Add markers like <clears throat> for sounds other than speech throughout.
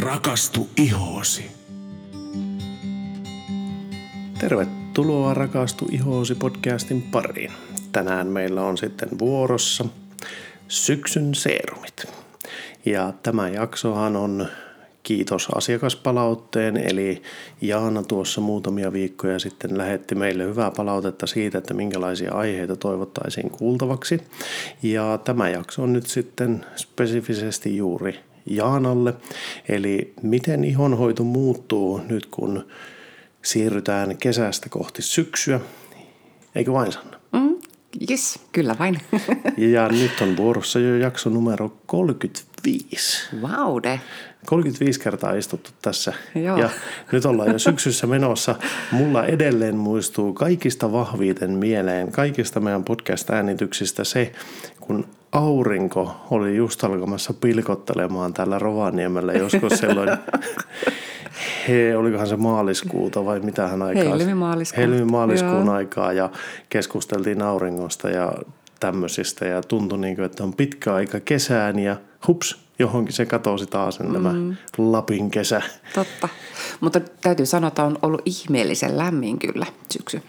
Rakastu ihoosi. Tervetuloa Rakastu ihoosi podcastin pariin. Tänään meillä on sitten vuorossa syksyn seerumit. Ja tämä jaksohan on kiitos asiakaspalautteen, eli Jaana tuossa muutamia viikkoja sitten lähetti meille hyvää palautetta siitä, että minkälaisia aiheita toivottaisiin kuultavaksi. Ja tämä jakso on nyt sitten spesifisesti juuri Jaanalle, eli miten ihonhoito muuttuu nyt kun siirrytään kesästä kohti syksyä. Eikö vain Sanna? Mm, yes, kyllä vain. <laughs> ja nyt on vuorossa jo jakso numero 35. Vaude. 35 kertaa istuttu tässä. Joo. Ja nyt ollaan jo syksyssä menossa. Mulla edelleen muistuu kaikista vahviten mieleen, kaikista meidän podcast-äänityksistä se, kun aurinko oli just alkamassa pilkottelemaan täällä Rovaniemellä joskus silloin. <laughs> He, olikohan se maaliskuuta vai mitähän aikaa? Helmi-maaliskuun. Helmi-maaliskuun aikaa ja keskusteltiin auringosta ja tämmöisistä ja tuntui niin kuin, että on pitkä aika kesään ja hups, johonkin se katosi taas mm. tämä Lapin kesä. Totta. Mutta täytyy sanoa, että on ollut ihmeellisen lämmin kyllä syksy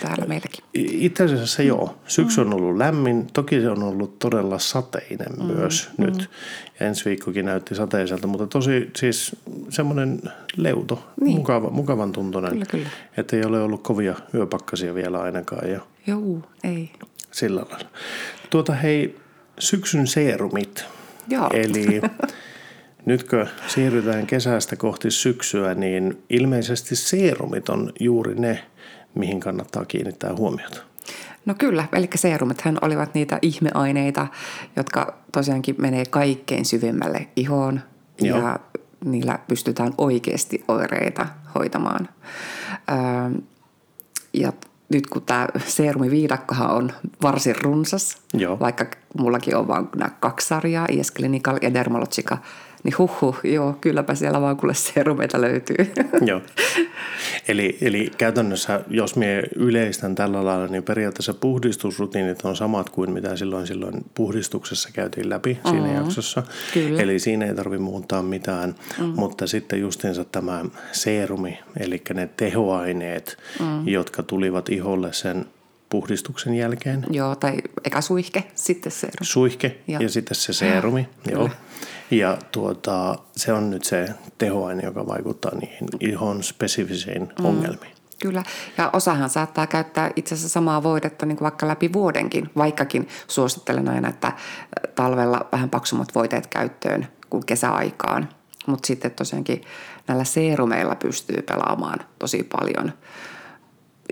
täällä meilläkin. Itse asiassa joo. Syksy on ollut lämmin. Toki se on ollut todella sateinen mm. myös mm. nyt. Ja ensi viikkokin näytti sateiselta, mutta tosi siis semmoinen leuto, niin. mukava, mukavan tuntunen. Kyllä, kyllä. Että ei ole ollut kovia yöpakkasia vielä ainakaan. Ja Joo, ei. Sillä lailla. Tuota hei, syksyn seerumit. Joo. Eli <laughs> nyt kun siirrytään kesästä kohti syksyä, niin ilmeisesti seerumit on juuri ne, mihin kannattaa kiinnittää huomiota. No kyllä, eli seerumithan olivat niitä ihmeaineita, jotka tosiaankin menee kaikkein syvemmälle ihoon Joo. ja niillä pystytään oikeasti oireita hoitamaan. Öö, ja nyt kun tämä seerumiviidakkohan on varsin runsas, Joo. vaikka mullakin on vain nämä kaksi sarjaa, IS Clinical ja Dermalogica, niin huhu, joo, kylläpä siellä vaan kuule seerumeita löytyy. <laughs> Joo. Eli, eli käytännössä, jos me yleistän tällä lailla, niin periaatteessa puhdistusrutiinit on samat kuin mitä silloin, silloin puhdistuksessa käytiin läpi mm-hmm. siinä jaksossa. Kyllä. Eli siinä ei tarvitse muuttaa mitään, mm-hmm. mutta sitten justiinsa tämä seerumi, eli ne tehoaineet, mm-hmm. jotka tulivat iholle sen puhdistuksen jälkeen. Joo, tai eka suihke, sitten seerumi. Suihke Joo. ja sitten se seerumi. Joo. Ja tuota, se on nyt se tehoaine, joka vaikuttaa niihin ihon spesifisiin mm. ongelmiin. Kyllä, ja osahan saattaa käyttää itse asiassa samaa voidetta niin kuin vaikka läpi vuodenkin, vaikkakin suosittelen aina, että talvella vähän paksummat voiteet käyttöön kuin kesäaikaan. Mutta sitten tosiaankin näillä seerumeilla pystyy pelaamaan tosi paljon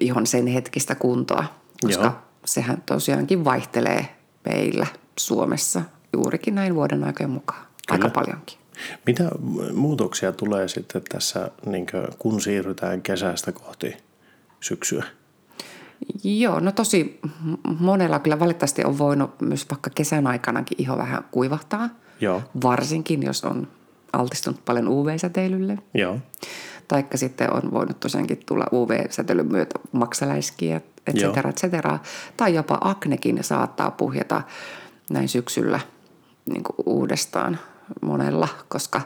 ihon sen hetkistä kuntoa, koska Joo. sehän tosiaankin vaihtelee meillä Suomessa juurikin näin vuoden aikojen mukaan. Kyllä. Aika paljonkin. Mitä muutoksia tulee sitten tässä, niin kun siirrytään kesästä kohti syksyä? Joo, no tosi monella kyllä valitettavasti on voinut myös vaikka kesän aikanakin iho vähän kuivahtaa. Joo. Varsinkin, jos on altistunut paljon UV-säteilylle. Joo. Taikka sitten on voinut tosiaankin tulla UV-säteilyn myötä maksaläiskiä, et cetera, et cetera. Tai jopa aknekin saattaa puhjeta näin syksyllä niin uudestaan monella, koska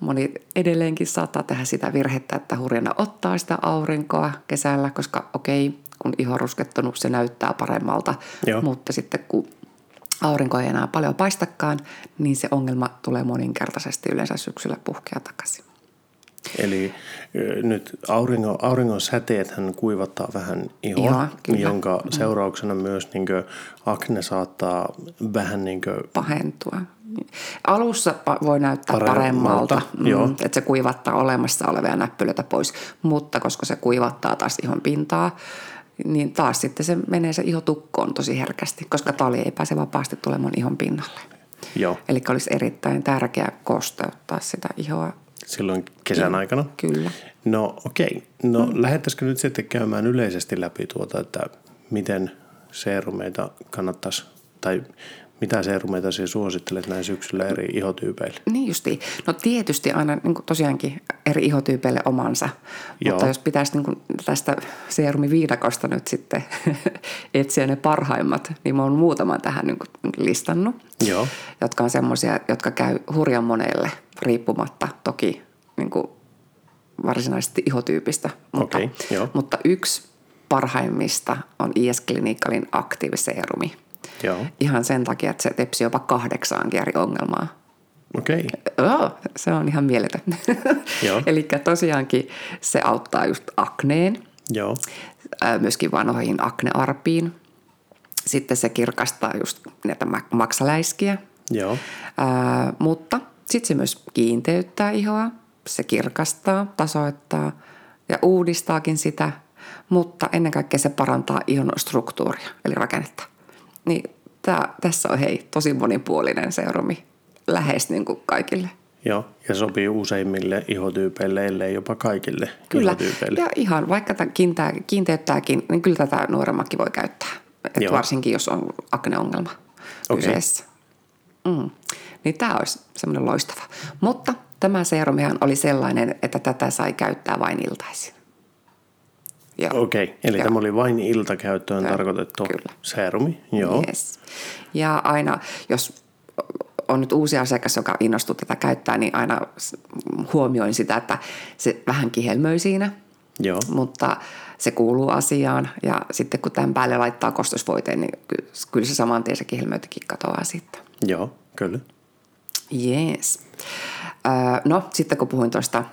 moni edelleenkin saattaa tehdä sitä virhettä, että hurjana ottaa sitä aurinkoa kesällä, koska okei, kun iho on ruskettunut, se näyttää paremmalta, Joo. mutta sitten kun aurinko ei enää paljon paistakaan, niin se ongelma tulee moninkertaisesti yleensä syksyllä puhkea takaisin. Eli nyt auringon, auringon säteethän kuivattaa vähän ihoa, kyllä. jonka seurauksena myös niin akne saattaa vähän niin pahentua. Alussa voi näyttää paremmalta, paremmalta, mm, että se kuivattaa olemassa olevia näppylöitä pois, mutta koska se kuivattaa taas ihon pintaa, niin taas sitten se menee se iho tukkoon tosi herkästi, koska tali ei pääse vapaasti tulemaan ihon pinnalle. Joo. Eli olisi erittäin tärkeää kosteuttaa sitä ihoa. Silloin kesän aikana? Kyllä. No okei. Okay. No mm. lähettäisikö nyt sitten käymään yleisesti läpi tuota, että miten seerumeita kannattaisi tai Mitä seerumeita sinä suosittelet näin syksyllä eri ihotyypeille? Niin justi. No tietysti aina niin kuin tosiaankin eri ihotyypeille omansa. Joo. Mutta jos pitäisi niin kuin tästä seerumiviidakosta nyt sitten <laughs> etsiä ne parhaimmat, niin mä oon muutaman tähän niin kuin listannut. Joo. Jotka on semmoisia, jotka käy hurjan monelle riippumatta toki niin kuin varsinaisesti ihotyypistä. Mutta, Okei, joo. mutta yksi parhaimmista on IS Clinicalin Active Serumi. Joo. Ihan sen takia, että se tepsi jopa kahdeksaankin eri ongelmaa. Okei. Joo, se on ihan mieletön. <laughs> Eli tosiaankin se auttaa just akneen, Joo. myöskin vanhoihin aknearpiin. Sitten se kirkastaa just näitä mak- maksaläiskiä. Joo. Ää, mutta sitten se myös kiinteyttää ihoa, se kirkastaa, tasoittaa ja uudistaakin sitä, mutta ennen kaikkea se parantaa ihon struktuuria, eli rakennetta. Niin tää, tässä on hei tosi monipuolinen seurumi lähes niin kuin kaikille. Joo. Ja sopii useimmille ihotyypeille, ellei jopa kaikille Kyllä, ihotyypeille. ja ihan vaikka tämä kiintää, kiinteyttääkin, niin kyllä tätä nuoremmakin voi käyttää. Et Joo. varsinkin, jos on akneongelma Okei. kyseessä. Mm. Niin tämä olisi semmoinen loistava. Mutta tämä seerumihan oli sellainen, että tätä sai käyttää vain iltaisin. Joo. Okei, eli Joo. tämä oli vain iltakäyttöön Joo, tarkoitettu kyllä. seerumi. Joo. Yes. Ja aina, jos on nyt uusi asiakas, joka innostuu tätä käyttää, niin aina huomioin sitä, että se vähän kihelmöi siinä, Joo. mutta se kuuluu asiaan. Ja sitten kun tämän päälle laittaa kostosvoiteen, niin ky- kyllä se saman tien se kihelmöintikin katoaa sitten. Joo, kyllä. Jees. No, sitten kun puhuin tuosta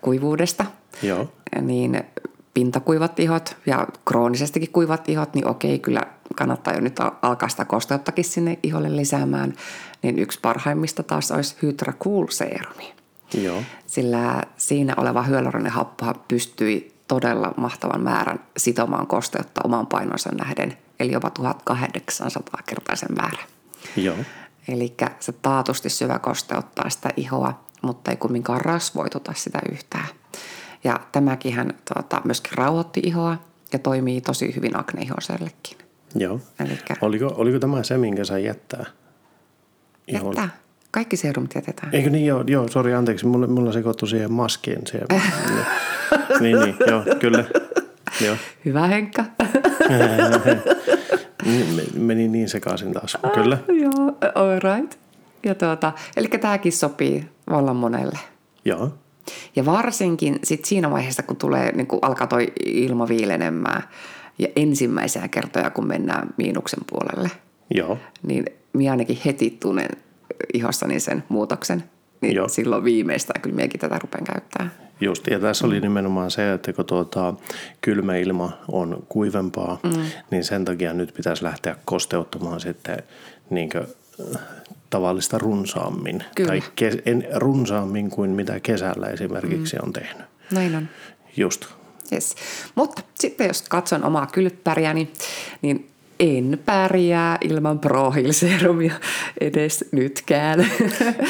kuivuudesta, Joo. niin pintakuivat ihot ja kroonisestikin kuivat ihot, niin okei, kyllä kannattaa jo nyt al- alkaa sitä kosteuttakin sinne iholle lisäämään. Niin yksi parhaimmista taas olisi Hydra Cool Serumi. Joo. Sillä siinä oleva hyaluroninen happohan pystyi todella mahtavan määrän sitomaan kosteutta oman painonsa nähden, eli jopa 1800-kertaisen määrän. Joo. Eli se taatusti syvä kosteuttaa sitä ihoa, mutta ei kumminkaan rasvoituta sitä yhtään. Ja tämäkin hän tuota, myöskin rauhoitti ihoa ja toimii tosi hyvin akneihoisellekin. Joo. Elikkä Oliko, oliko tämä se, minkä sai jättää? jättää. Kaikki serumit jätetään. Eikö niin, joo, joo sori, anteeksi, mulla, mulla sekoittui siihen maskiin. Siihen. <laughs> niin, niin, joo, kyllä. Joo. Hyvä Henkka. <laughs> Me- Meni niin sekaisin taas. Kyllä. Joo, all right. Ja tuota, eli tämäkin sopii vallan monelle. Joo. Ja varsinkin sit siinä vaiheessa, kun tulee, niin kun alkaa toi ilma viilenemään ja ensimmäisiä kertoja, kun mennään miinuksen puolelle, Joo. niin minä ainakin heti tunnen ihossani sen muutoksen. Niin Joo. silloin viimeistään kyllä minäkin tätä rupean käyttää. Just, ja tässä oli nimenomaan se, että kun tuota, kylmä ilma on kuivempaa, mm. niin sen takia nyt pitäisi lähteä kosteuttamaan sitten niin kuin, tavallista runsaammin. Kyllä. Tai kes, en, runsaammin kuin mitä kesällä esimerkiksi mm. on tehnyt. Näin on. Just. Yes. Mutta sitten jos katson omaa kylppäriäni, niin en pärjää ilman Prohil-serumia edes nytkään.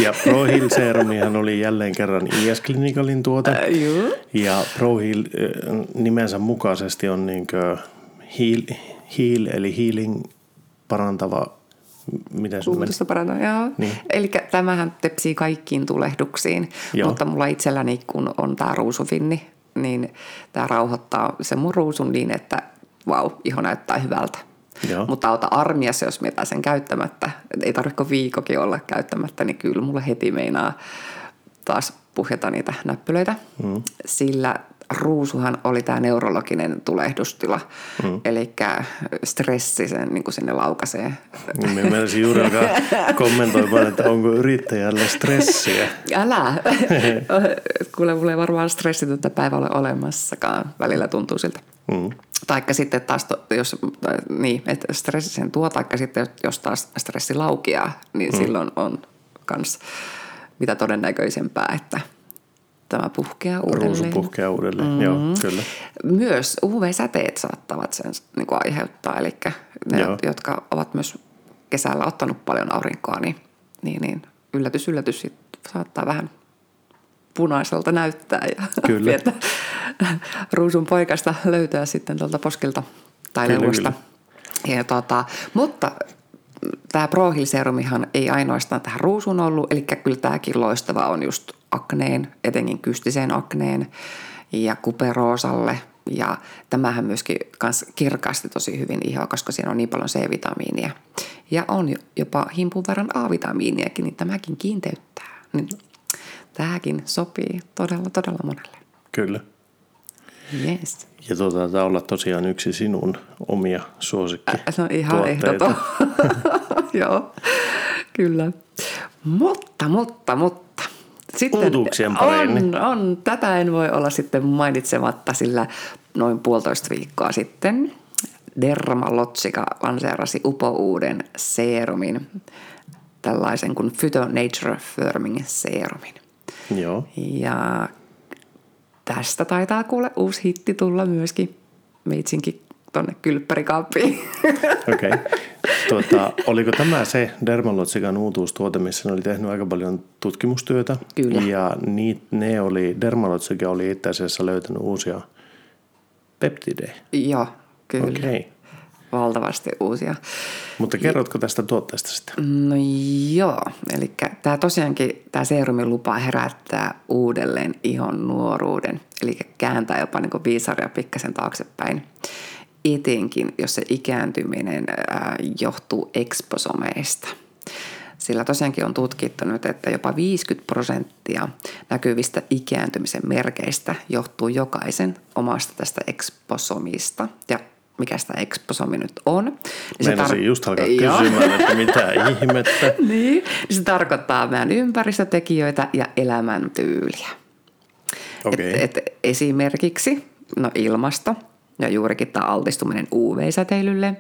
Ja ProHeal <laughs> Serumihan oli jälleen kerran IS Clinicalin tuote. Joo. Ja ProHeal äh, nimensä mukaisesti on niin heal, heal, eli healing parantava, miten? Suutusta parantaa, joo. Niin. Eli tämähän tepsii kaikkiin tulehduksiin, Joo. mutta mulla itselläni, kun on tämä ruusufinni, niin tämä rauhoittaa sen mun ruusun niin, että vau, iho näyttää hyvältä. Joo. Mutta auta armiassa, jos mitä sen käyttämättä. Et Ei tarvitse viikokin olla käyttämättä, niin kyllä mulle heti meinaa taas puhjata niitä näppylöitä. Mm. Sillä ruusuhan oli tämä neurologinen tulehdustila, mm. eli stressi sen niin kuin sinne laukaisee. Niin me menisin juuri alkaa kommentoimaan, että onko yrittäjällä stressiä. Älä! <laughs> Kuule, mulla ei varmaan stressitöntä päivä ole olemassakaan. Välillä tuntuu siltä. Mm. Taikka sitten taas, jos, niin, että stressi sen tuo, taikka sitten jos taas stressi laukeaa, niin mm. silloin on kans mitä todennäköisempää, että tämä puhkeaa uudelleen. Ruusu puhkeaa uudelleen, mm. joo, kyllä. Myös UV-säteet saattavat sen niin kuin aiheuttaa, eli ne, Joo. jotka ovat myös kesällä ottanut paljon aurinkoa, niin, niin, niin yllätys, yllätys, sit saattaa vähän punaiselta näyttää ja <laughs> Kyllä. pientä ruusun poikasta löytää sitten tuolta poskilta tai Kyllä, leuasta. Ja tota, mutta tämä serumihan ei ainoastaan tähän ruusuun ollut, eli kyllä tämäkin loistava on just akneen, etenkin kystiseen akneen ja kuperoosalle. Ja tämähän myöskin kans kirkasti tosi hyvin ihoa, koska siinä on niin paljon C-vitamiinia. Ja on jopa himpun verran A-vitamiiniakin, niin tämäkin kiinteyttää. Niin tämäkin sopii todella, todella monelle. Kyllä. Yes. Ja tuota, taitaa olla tosiaan yksi sinun omia suosikki. Se on ihan ehdoton. <laughs> Joo, kyllä. Mutta, mutta, mutta. Sitten Uutuuksien pariin. On, on, tätä en voi olla sitten mainitsematta, sillä noin puolitoista viikkoa sitten Dermalotsika lanseerasi upo-uuden seerumin, tällaisen kuin Phyto Nature Firming seerumin. Joo. Ja tästä taitaa kuule uusi hitti tulla myöskin meitsinkin tonne kylppärikaappiin. <laughs> Okei. Okay. Tuota, oliko tämä se Dermalotsikan uutuustuote, missä ne oli tehnyt aika paljon tutkimustyötä? Kyllä. Ja ni, ne oli, Dermalotsika oli itse asiassa löytänyt uusia peptidejä. Joo, kyllä. Okei. Okay. Valtavasti uusia. Mutta kerrotko tästä tuotteesta sitten? No joo, eli tämä tosiaankin, tämä seerumi lupaa herättää uudelleen ihon nuoruuden, eli kääntää jopa niin viisaria pikkasen taaksepäin. Etenkin, jos se ikääntyminen äh, johtuu eksposomeista. Sillä tosiaankin on tutkittu nyt, että jopa 50 prosenttia näkyvistä ikääntymisen merkeistä johtuu jokaisen omasta tästä eksposomista. Ja mikä sitä eksposomi nyt on. Niin se tar- just alkaa kysymään, että mitä <laughs> ihmettä. niin, niin se tarkoittaa meidän ympäristötekijöitä ja elämäntyyliä. Okay. Et, et esimerkiksi no ilmasto ja juurikin tämä altistuminen UV-säteilylle,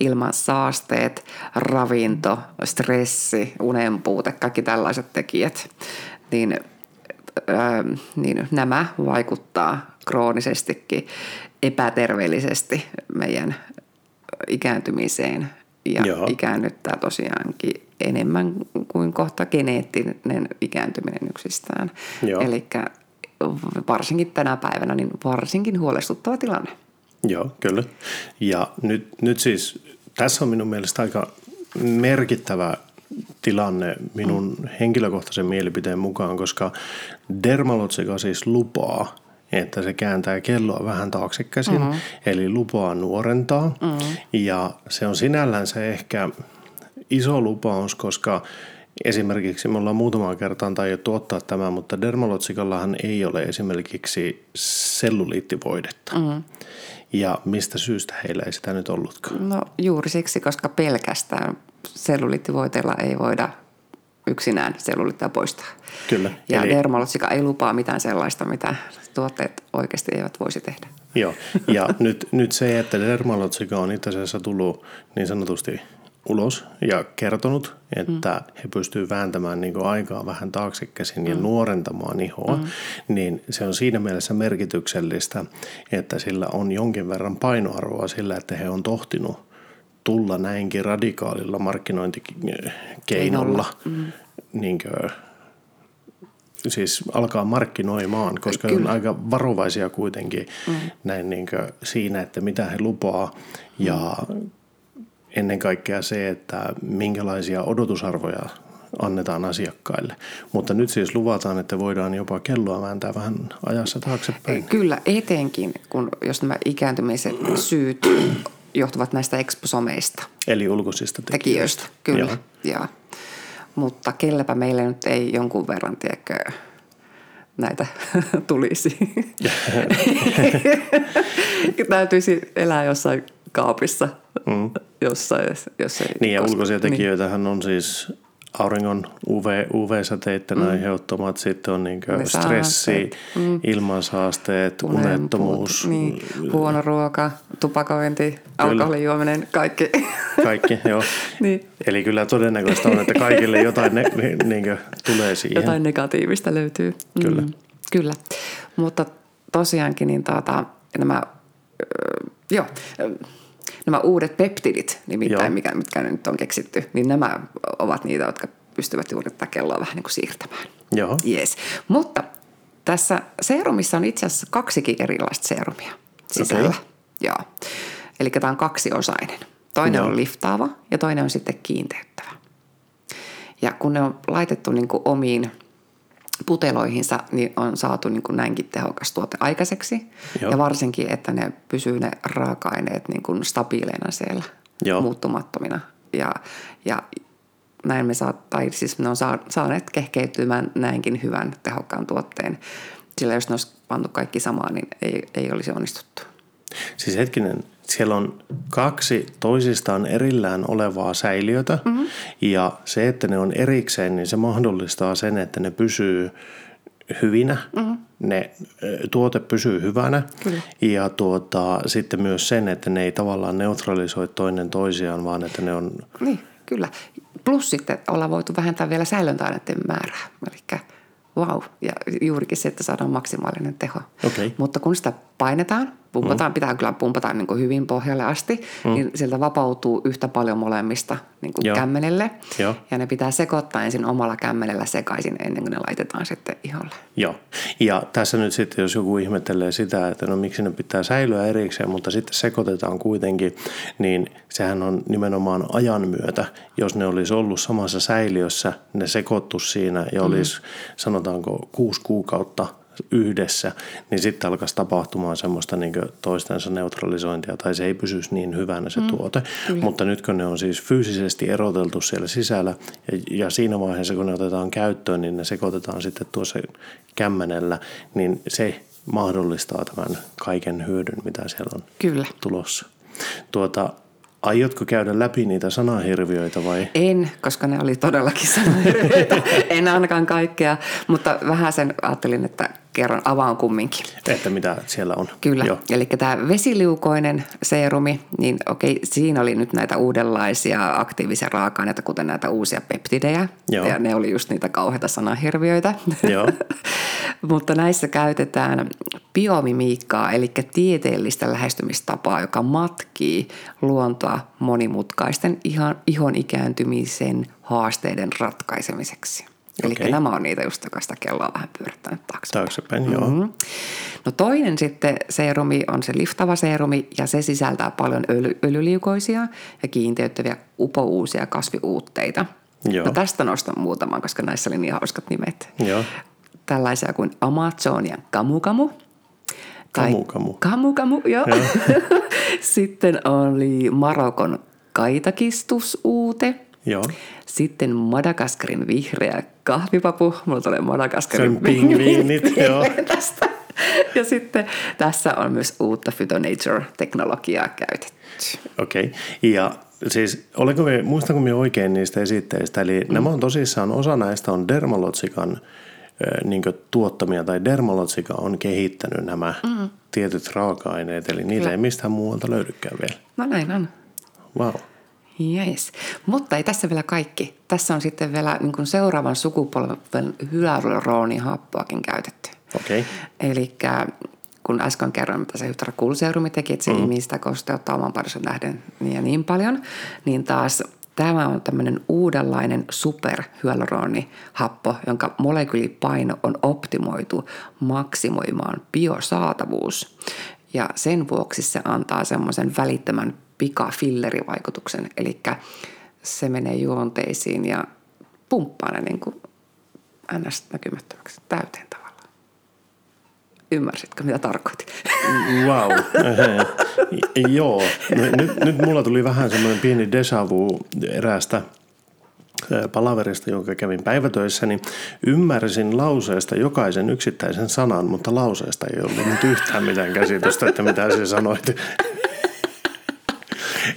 ilman saasteet, ravinto, stressi, unenpuute, kaikki tällaiset tekijät, niin, ää, niin nämä vaikuttaa kroonisestikin epäterveellisesti meidän ikääntymiseen ja Joo. ikäännyttää tosiaankin enemmän kuin kohta geneettinen ikääntyminen yksistään. Eli varsinkin tänä päivänä niin varsinkin huolestuttava tilanne. Joo, kyllä. Ja nyt, nyt siis tässä on minun mielestä aika merkittävä tilanne minun mm. henkilökohtaisen mielipiteen mukaan, koska Dermalotsika siis lupaa, että se kääntää kelloa vähän taaksekäsin, mm-hmm. eli lupaa nuorentaa. Mm-hmm. Ja se on sinällään se ehkä iso lupaus, koska esimerkiksi me ollaan muutamaan kertaan tajuttu ottaa tämä, mutta dermalotsikallahan ei ole esimerkiksi selluliittivoidetta. Mm-hmm. Ja mistä syystä heillä ei sitä nyt ollutkaan? No juuri siksi, koska pelkästään selluliittivoiteilla ei voida yksinään sellulittaa poistaa. Kyllä. Ja Eli... dermalotsika ei lupaa mitään sellaista, mitä tuotteet oikeasti eivät voisi tehdä. Joo, ja <laughs> nyt, nyt se, että dermalotsika on itse asiassa tullut niin sanotusti ulos ja kertonut, että mm. he pystyvät vääntämään niin aikaa vähän taaksekäsin ja mm. nuorentamaan ihoa, mm. niin se on siinä mielessä merkityksellistä, että sillä on jonkin verran painoarvoa sillä, että he on tohtinut tulla näinkin radikaalilla markkinointikeinolla mm. niin kuin, siis alkaa markkinoimaan, koska Kyllä. on aika varovaisia kuitenkin mm. näin niin siinä, että mitä he lupaa ja mm ennen kaikkea se, että minkälaisia odotusarvoja annetaan asiakkaille. Mutta nyt siis luvataan, että voidaan jopa kelloa vääntää vähän ajassa taaksepäin. Kyllä, etenkin kun jos nämä ikääntymiset syyt johtuvat näistä eksposomeista. Eli ulkoisista tekijöistä. tekijöistä kyllä, Joo. Ja. Mutta kellepä meille nyt ei jonkun verran, tiedäkö, näitä <laughs> tulisi. <laughs> Täytyisi elää jossain kaapissa mm. jossain. Jos ei niin ja ulkoisia niin. tekijöitähän niin. on siis auringon UV, UV-säteiden mm. aiheuttamat, sitten on niin stressi, mm. ilmansaasteet, unettomuus. Niin, huono ruoka, tupakointi, alkoholin juominen, kaikki. Kaikki, joo. <laughs> niin. Eli kyllä todennäköistä on, että kaikille jotain ne, niin tulee siihen. Jotain negatiivista löytyy. Kyllä. Mm, kyllä, mutta tosiaankin niin tuota, nämä, joo, nämä uudet peptidit, nimittäin mikä, mitkä nyt on keksitty, niin nämä ovat niitä, jotka pystyvät juuri tätä kelloa vähän niin kuin siirtämään. Joo. Yes. Mutta tässä serumissa on itse asiassa kaksikin erilaista serumia sisällä. Okay. Joo. Eli tämä on kaksiosainen. Toinen Joo. on liftaava ja toinen on sitten kiinteyttävä. Ja kun ne on laitettu niin kuin omiin puteloihinsa, niin on saatu niin kuin näinkin tehokas tuote aikaiseksi. Joo. Ja varsinkin, että ne pysyy ne raaka-aineet niin kuin stabiileina siellä Joo. muuttumattomina. Ja, ja näin me saa, tai siis ne on saa- saaneet kehkeytymään näinkin hyvän tehokkaan tuotteen. Sillä jos ne olisi pantu kaikki samaan, niin ei, ei olisi onnistuttu. Siis hetkinen, siellä on kaksi toisistaan erillään olevaa säiliötä mm-hmm. ja se, että ne on erikseen, niin se mahdollistaa sen, että ne pysyy hyvinä, mm-hmm. ne, tuote pysyy hyvänä Kyllä. ja tuota, sitten myös sen, että ne ei tavallaan neutralisoi toinen toisiaan, vaan että ne on, Niin, kyllä. Plus sitten ollaan voitu vähentää vielä säilöntäaineiden määrää. Eli wow, ja juurikin se, että saadaan maksimaalinen teho. Okei. Mutta kun sitä painetaan, pumpataan, mm. pitää kyllä pumpata niin kuin hyvin pohjalle asti, mm. niin sieltä vapautuu yhtä paljon molemmista niin kuin Joo. kämmenelle. Joo. Ja ne pitää sekoittaa ensin omalla kämmenellä sekaisin ennen kuin ne laitetaan sitten iholle. Joo, ja tässä nyt sitten, jos joku ihmettelee sitä, että no miksi ne pitää säilyä erikseen, mutta sitten sekoitetaan kuitenkin, niin sehän on nimenomaan ajan myötä. Jos ne olisi ollut samassa säiliössä, ne sekoittu siinä ja olisi mm. sanotaanko kuusi kuukautta yhdessä, niin sitten alkaisi tapahtumaan semmoista niin toistensa neutralisointia tai se ei pysyisi niin hyvänä se mm, tuote. Kyllä. Mutta nyt kun ne on siis fyysisesti eroteltu siellä sisällä ja, ja siinä vaiheessa kun ne otetaan käyttöön, niin ne sekoitetaan sitten tuossa kämmenellä, niin se mahdollistaa tämän kaiken hyödyn, mitä siellä on Kyllä. tulossa. Tuota, aiotko käydä läpi niitä sanahirviöitä vai? En, koska ne oli todellakin sanahirviöitä. <laughs> en ainakaan kaikkea, mutta vähän sen ajattelin, että kerron avaan kumminkin. Että mitä siellä on? Kyllä, Joo. eli tämä vesiliukoinen seerumi, niin okei, siinä oli nyt näitä uudenlaisia aktiivisia raaka-aineita, kuten näitä uusia peptidejä. Joo. Ja ne oli just niitä kauheita sanahirviöitä. Joo. <laughs> Mutta näissä käytetään biomimiikkaa, eli tieteellistä lähestymistapaa, joka matkii luontoa monimutkaisten ihan, ihon ikääntymisen haasteiden ratkaisemiseksi. Eli Okei. nämä on niitä just, joka sitä kelloa vähän pyörittänyt taaksepäin. Taaksepäin, joo. Mhm. No toinen sitten seerumi on se liftava seerumi ja se sisältää paljon öljy, öljyliukoisia ja kiinteyttäviä upouusia kasviuutteita. Joo. No tästä nostan muutaman, koska näissä oli niin hauskat nimet. Joo. Tällaisia kuin Amazonian kamukamu. tai- Kamukamu. Kamukamu, joo. <laughs> sitten oli Marokon kaitakistusuute. Joo. Sitten Madagaskarin vihreä kahvipapu. Mulla tulee Madagaskarin Se on pingviinit, joo. tästä. Ja sitten tässä on myös uutta Phytonature-teknologiaa käytetty. Okei. Okay. Ja siis, oliko me, muistanko me oikein niistä esitteistä? Eli mm. nämä on tosissaan, osa näistä on Dermalotsikan niin tuottamia, tai Dermalotsika on kehittänyt nämä mm. tietyt raaka-aineet, eli niitä Kyllä. ei mistään muualta löydykään vielä. No näin on. Wow. Yes. Mutta ei tässä vielä kaikki. Tässä on sitten vielä niin kuin seuraavan sukupolven hyaluronihappoakin käytetty. Okei. Okay. Eli kun äsken kerroin, mitä se hydrakulseerumi teki, että se mm. imii sitä kosteutta oman parison nähden niin ja niin paljon, niin taas tämä on tämmöinen uudenlainen superhyaluronihappo, jonka molekyylipaino on optimoitu maksimoimaan biosaatavuus. Ja sen vuoksi se antaa semmoisen välittömän pikafillerivaikutuksen, eli se menee juonteisiin ja pumppaa ne niin kuin ns. näkymättömäksi täyteen tavallaan. Ymmärsitkö, mitä tarkoitin? Wow. <laughs> Joo. Nyt, nyt mulla tuli vähän semmoinen pieni déjà vu eräästä palaverista, jonka kävin päivätöissä, niin ymmärsin lauseesta jokaisen yksittäisen sanan, mutta lauseesta ei ollut nyt yhtään mitään käsitystä, että mitä se sanoit.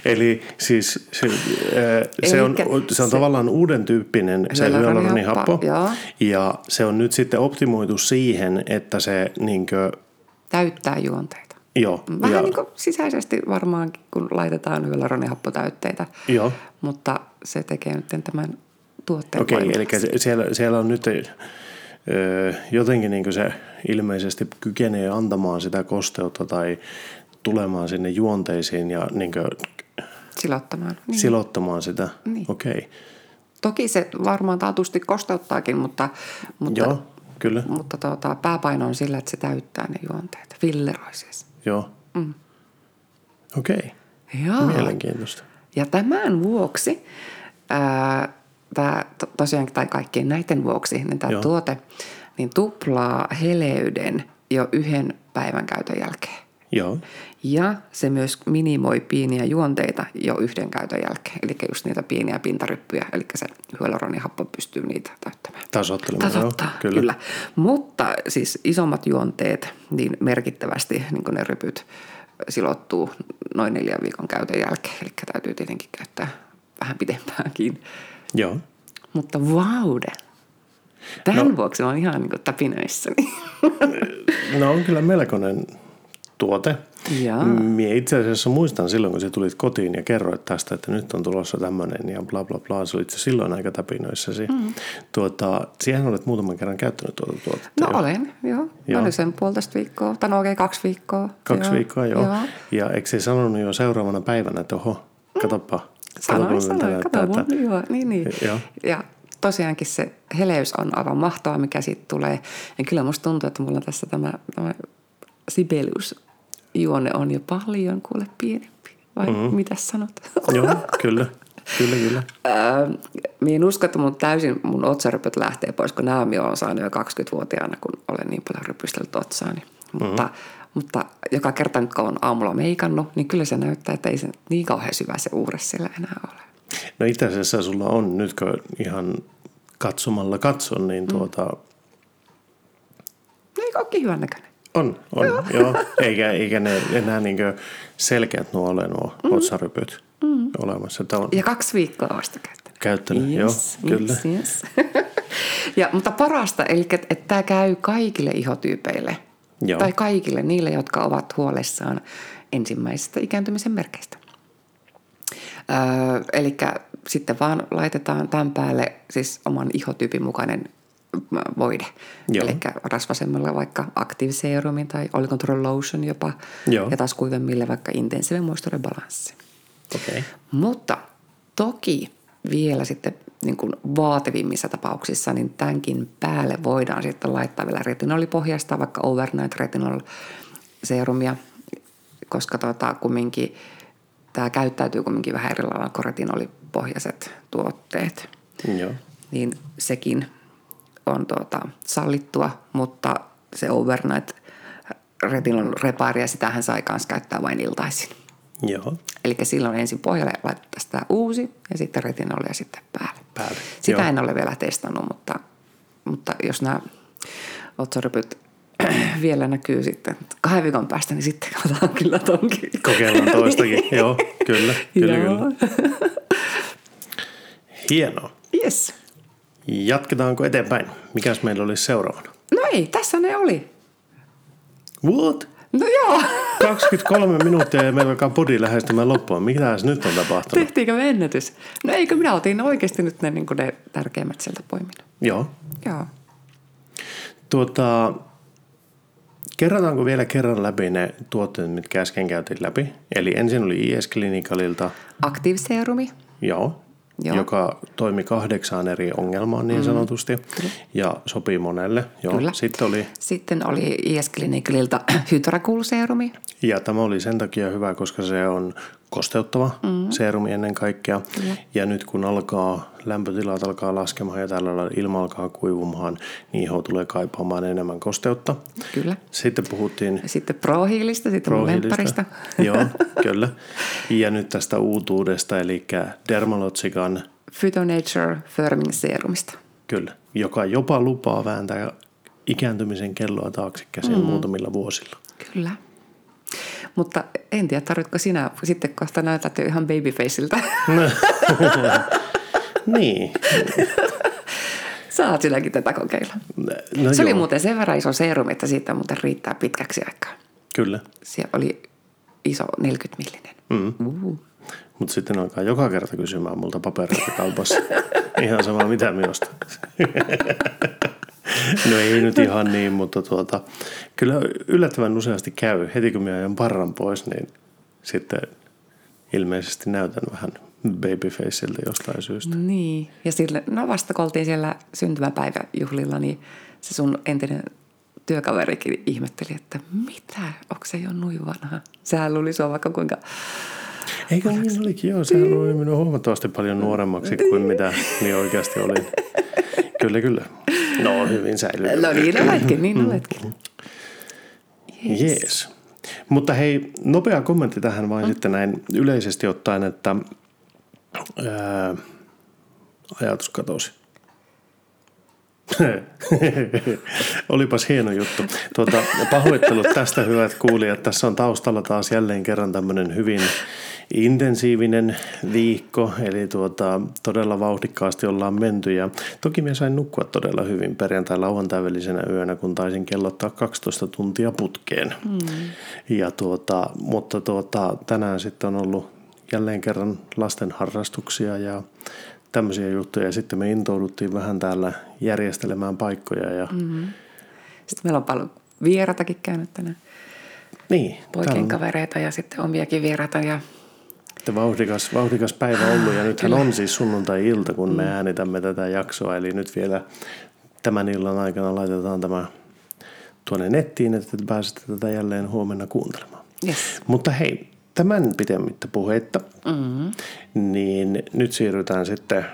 Eli siis se, ö, se, on, se on se- tavallaan uuden tyyppinen se Hyaluronihappo. Ja se on nyt sitten optimoitu siihen, että se niinkö, Täyttää juonteita. joo. Vähän ja, niin kuin sisäisesti varmaan, kun laitetaan hyaluronihappotäytteitä, Joo. mutta se tekee nyt tämän tuotteen Okei, eli voimakkaasti. se- siellä, siellä on nyt jotenkin niin se ilmeisesti kykenee antamaan sitä kosteutta tai tulemaan sinne juonteisiin ja niin Silottamaan. Niin. silottamaan sitä. Niin. Okei, Toki se varmaan taatusti kosteuttaakin, mutta, mutta, joo, kyllä, mutta tuota, pääpaino on sillä, että se täyttää ne juonteet. Filleroi siis. joo. Mm. Okei, Joo. mielenkiintoista. Ja tämän vuoksi, ää, tää, to, tosiaan, tai kaikkien näiden vuoksi, niin tämä tuote niin tuplaa heleyden jo yhden päivän käytön jälkeen. Joo. Ja se myös minimoi pieniä juonteita jo yhden käytön jälkeen. Eli just niitä pieniä pintaryppyjä, eli se hyaluronihappo pystyy niitä täyttämään. Tasoittelemaan. Tasoittaa, joo, kyllä. kyllä. Mutta siis isommat juonteet, niin merkittävästi niin ne rypyt silottuu noin neljän viikon käytön jälkeen. Eli täytyy tietenkin käyttää vähän pitempäänkin. Joo. Mutta vaude. Tämän No. vuoksi oon ihan niin täpinöissäni. No on kyllä melkoinen tuote. Jaa. Mie itse asiassa muistan silloin, kun sä tulit kotiin ja kerroit tästä, että nyt on tulossa tämmöinen ja bla bla bla. Se olit silloin aika täpinöissäsi. Mm. Tuota, siihen olet muutaman kerran käyttänyt tuota tuotetta. No jo. olen, joo. Joo. Oli sen puolitoista viikkoa, tai no oikein kaksi viikkoa. Kaksi joo. viikkoa, joo. joo. Ja eikö se sanonut jo seuraavana päivänä, että oho, katoppa. katoppa, Sanoin, sanoin, näyttää, kato että- mun, joo, niin, niin. Joo. Ja tosiaankin se heleys on aivan mahtavaa, mikä siitä tulee. Ja kyllä musta tuntuu, että mulla tässä tämä, tämä Sibelius juone on jo paljon kuule pienempi. Vai mm-hmm. mitä sanot? <laughs> Joo, kyllä. Kyllä, kyllä. Öö, Minä en usko, että mun täysin mun otsarypyt lähtee pois, kun nämä minä olen saanut jo 20-vuotiaana, kun olen niin paljon rypystellyt otsaani. Mutta, Mm-hmm. mutta joka kerta nyt kun olen aamulla meikannut, niin kyllä se näyttää, että ei se niin kauhean syvä se uures siellä enää ole. No itse asiassa sulla on, nyt kun ihan katsomalla katson, niin tuota, No eikö olekin hyvän näköinen? On, on, joo. joo. Eikä, eikä ne enää niin selkeät nuo ole nuo mm. otsarypyt mm. olemassa. On Ja kaksi viikkoa vasta käyttänyt. käyttänyt, joo, kyllä. Yes, yes. <laughs> ja, mutta parasta, eli että, että tämä käy kaikille ihotyypeille. Joo. Tai kaikille niille, jotka ovat huolissaan ensimmäisistä ikääntymisen merkeistä. Öö, eli sitten vaan laitetaan tämän päälle siis oman ihotyypin mukainen voide. Eli rasvasemmalla vaikka Active Serumin tai Oil Control Lotion jopa. Joo. Ja taas kuivemmille vaikka Intensive Moisture Balance. Okay. Mutta toki vielä sitten niin kuin vaativimmissa tapauksissa, niin tämänkin päälle voidaan sitten laittaa vielä retinolipohjasta, vaikka overnight retinol serumia, koska tota, kumminkin tämä käyttäytyy kumminkin vähän eri lailla kuin retinolipohjaiset tuotteet. Joo. Niin sekin on tuota, sallittua, mutta se overnight retinol repaaria, sitähän sai kanssa käyttää vain iltaisin. Joo. Eli silloin ensin pohjalle laitettaisiin tämä uusi ja sitten retinolia sitten päälle. Päälle, Sitä joo. en ole vielä testannut, mutta, mutta jos nämä otsarypyt <clears throat> vielä näkyy sitten kahden viikon päästä, niin sitten katsotaan kyllä tonkin. Kokeillaan toistakin, joo, kyllä, kyllä, <laughs> Joo. kyllä. Hienoa. Yes. Jatketaanko eteenpäin? Mikäs meillä olisi seuraavana? No ei, tässä ne oli. What? No joo, <laughs> 23 minuuttia ja meillä alkaa podi lähestymään loppua. Mitäs nyt on tapahtunut? tehtiinkö me ennätys? No eikö minä otin oikeasti nyt ne, niin ne tärkeimmät sieltä poiminut. Joo. Joo. Tuota, kerrataanko vielä kerran läpi ne tuotteet, mitkä äsken käytiin läpi? Eli ensin oli IS Clinicalilta, Active Serumi. joo, Joo. joka toimi kahdeksaan eri ongelmaan niin sanotusti ja sopii monelle. Joo. Kyllä. Sitten oli, Sitten oli IS Clinicalilta <clears throat> Hydracool Serumi. ja tämä oli sen takia hyvä, koska se on kosteuttava mm. seerumi ennen kaikkea. Kyllä. Ja nyt kun alkaa, lämpötilat alkaa laskemaan ja tällä lailla ilma alkaa kuivumaan, niin iho tulee kaipaamaan enemmän kosteutta. Kyllä. Sitten puhuttiin Ja sitten Pro-hiilistä, sitten Prohiilista. <laughs> Joo, kyllä. Ja nyt tästä uutuudesta, eli Dermalogican, Phytonature Firming Serumista. kyllä, joka jopa lupaa vääntää ikääntymisen kelloa taakse käsin mm. muutamilla vuosilla. Kyllä. Mutta en tiedä, tarvitko sinä sitten kohta näytät jo ihan babyfaceiltä. <laughs> Niin. Saat sinäkin tätä kokeilla. No Se oli joo, muuten sen verran iso serum, että siitä muuten riittää pitkäksi aikaa. Kyllä. Siellä oli iso 40 millinen. Mm. Uh. Mutta sitten alkaa joka kerta kysymään multa papereita kaupassa. <laughs> ihan sama mitä minusta. <laughs> no ei nyt ihan niin, mutta tuota, kyllä yllättävän useasti käy. Heti kun minä ajan parran pois, niin sitten ilmeisesti näytän vähän babyfaceilta jostain syystä. Niin. Ja sille, no vasta kun oltiin siellä syntymäpäiväjuhlilla, niin se sun entinen työkaverikin ihmetteli, että mitä, onko se jo noin vanha? Sehän luuli sua vaikka kuinka Eikö niin olikin? Joo, sehän oli minun huomattavasti paljon nuoremmaksi kuin mitä niin oikeasti oli. Kyllä, kyllä. No, hyvin säilyy. No niin oletkin, niin oletkin. Jees. Jees. Mutta hei, nopea kommentti tähän vain mm. sitten näin yleisesti ottaen, että ää, ajatus katosi. <laughs> Olipas hieno juttu. Tuota, pahoittelut tästä hyvät kuulijat. Tässä on taustalla taas jälleen kerran tämmöinen hyvin intensiivinen viikko, eli tuota, todella vauhdikkaasti ollaan menty ja toki minä sain nukkua todella hyvin perjantai lauantai välisenä yönä, kun taisin kellottaa 12 tuntia putkeen. Mm. Ja tuota, mutta tuota, tänään sitten on ollut jälleen kerran lasten harrastuksia ja tämmöisiä juttuja. Ja sitten me intouduttiin vähän täällä järjestelemään paikkoja. Ja... Mm-hmm. Sitten meillä on paljon vieratakin käynyt tänään. Niin. Poikien on... kavereita ja sitten omiakin vieraita ja sitten vauhdikas, vauhdikas päivä ollut ja nythän Kyllä. on siis sunnuntai-ilta, kun mm. me äänitämme tätä jaksoa. Eli nyt vielä tämän illan aikana laitetaan tämä tuonne nettiin, että pääsette tätä jälleen huomenna kuuntelemaan. Yes. Mutta hei, tämän pitemmittä puheitta, mm-hmm. niin nyt siirrytään sitten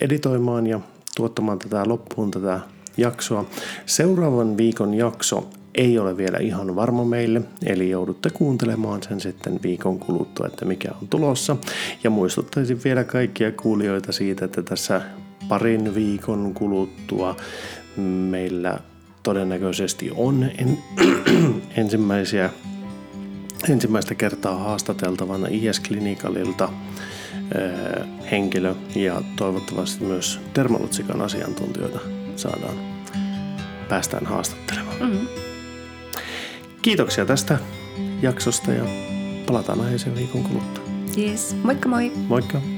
editoimaan ja tuottamaan tätä loppuun tätä jaksoa. Seuraavan viikon jakso ei ole vielä ihan varma meille, eli joudutte kuuntelemaan sen sitten viikon kuluttua, että mikä on tulossa. Ja muistuttaisin vielä kaikkia kuulijoita siitä, että tässä parin viikon kuluttua meillä todennäköisesti on en, <clears throat> ensimmäisiä ensimmäistä kertaa haastateltavana IS-klinikalilta henkilö ja toivottavasti myös Dermalutsikan asiantuntijoita saadaan, päästään haastattelemaan. Mm-hmm. Kiitoksia tästä jaksosta ja palataan aiheeseen viikon kuluttua. Yes, moikka moi! Moikka!